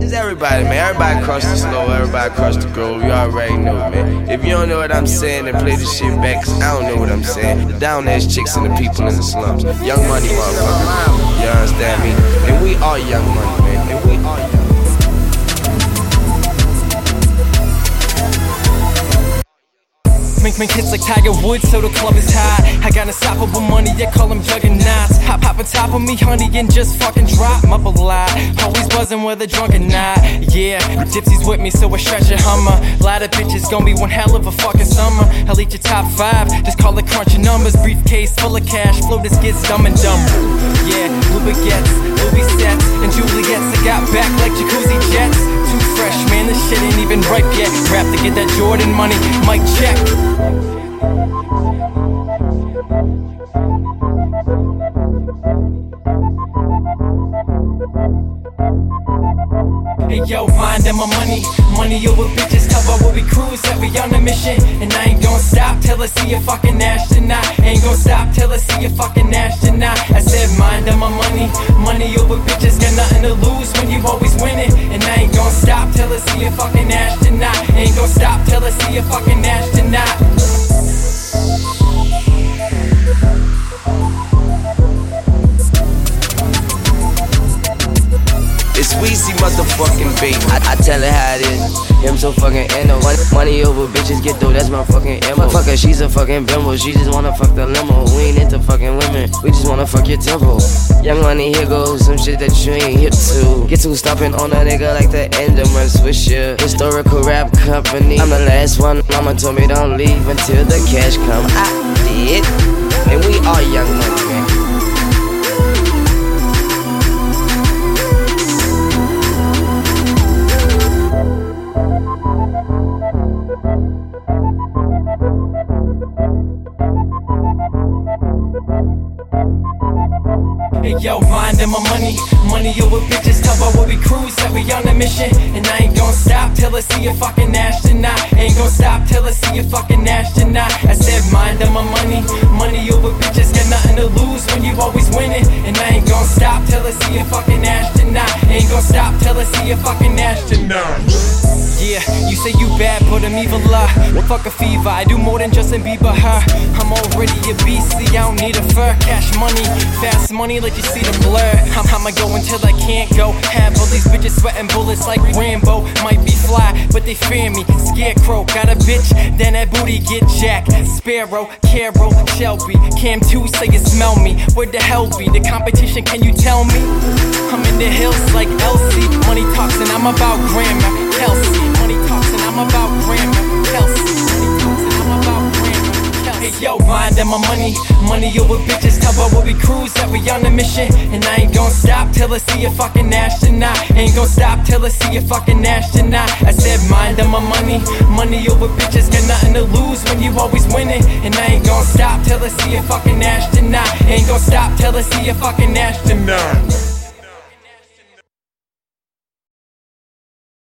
It's everybody, man. Everybody across the slow, everybody across the grove. You already know, man. If you don't know what I'm saying, then play this shit back, cause I don't know what I'm saying. The down ass chicks and the people in the slums. Young money, motherfucker. You understand me? And we are young Mink mink hits like Tiger Woods, so the club is hot. I got unstoppable money, yeah, call them juggernauts. Hop, hop on top of me, honey, and just fucking drop up a lot. Always buzzing with a drunken night, yeah. Gypsy's with me, so I stretch a hummer. Lot of bitches, gonna be one hell of a fucking summer. I'll eat your top five, just call it crunching numbers. Briefcase full of cash, flow this gets dumb and dumb. Yeah, Louis gets, Louis sets, and Juliet's. I got back like jacuzzi jets. Too fresh, shit ain't even ripe yet. Rap to get that Jordan money, mic check. Hey yo, mind and my money, money over bitches. Tell what we cruise, that we on a mission. And I ain't gonna stop till I see a fucking astronaut. Ain't gonna stop till I see a fucking astronaut. I said, mind and my money, money over bitches. Got nothing to lose when you always winning. See a fucking astronaut. Ain't gonna stop till I see a fucking astronaut. It's Weezy motherfucking baby. I, I tell her how it is. Him so fucking endo. Money, money over bitches get through, that's my fucking MO. Fuck her, she's a fucking bimbo. She just wanna fuck the limo. We ain't into fucking women. We just wanna fuck your temple. Young money, here goes some shit that you ain't hip to. Get to stopping on a nigga like the end of my swisher. Historical rap company. I'm the last one. Mama told me don't leave until the cash come. I did. Yo, mind and my money, money over bitches. Tell about what we cruise, that we on a mission. And I ain't gonna stop till I see a fucking astronaut. Ain't gonna stop till I see a fucking astronaut. I said, mind and my money, money over bitches. Got nothing to lose when you always winning. And I ain't gonna stop till I see a fucking astronaut. Ain't gonna stop till I see a fucking astronaut. Say you bad, but I'm evil. Uh. Fuck a fever, I do more than Justin Bieber. Huh? I'm already a see, I don't need a fur. Cash money, fast money, let you see the blur. I'm, I'ma go until I can't go. Have all these bitches sweating bullets like Rambo. Might be fly, but they fear me. Scarecrow, got a bitch, then that booty get jacked. Sparrow, Carol, Shelby, Cam 2 say you smell me. Where the hell be the competition? Can you tell me? I'm in the hills like LC. Money talks and I'm about grammar. Kelsey, I'm about grammar. Hey yo, mind and my money, money over bitches. Tell about what we cruise, that we on a mission. And I ain't gonna stop till I see a fucking astronaut. Ain't gonna stop till I see a fucking astronaut. I said, mind and my money, money over bitches. Got nothing to lose when you always winning. And I ain't gonna stop till I see a fucking astronaut. Ain't gonna stop till I see a fucking astronaut.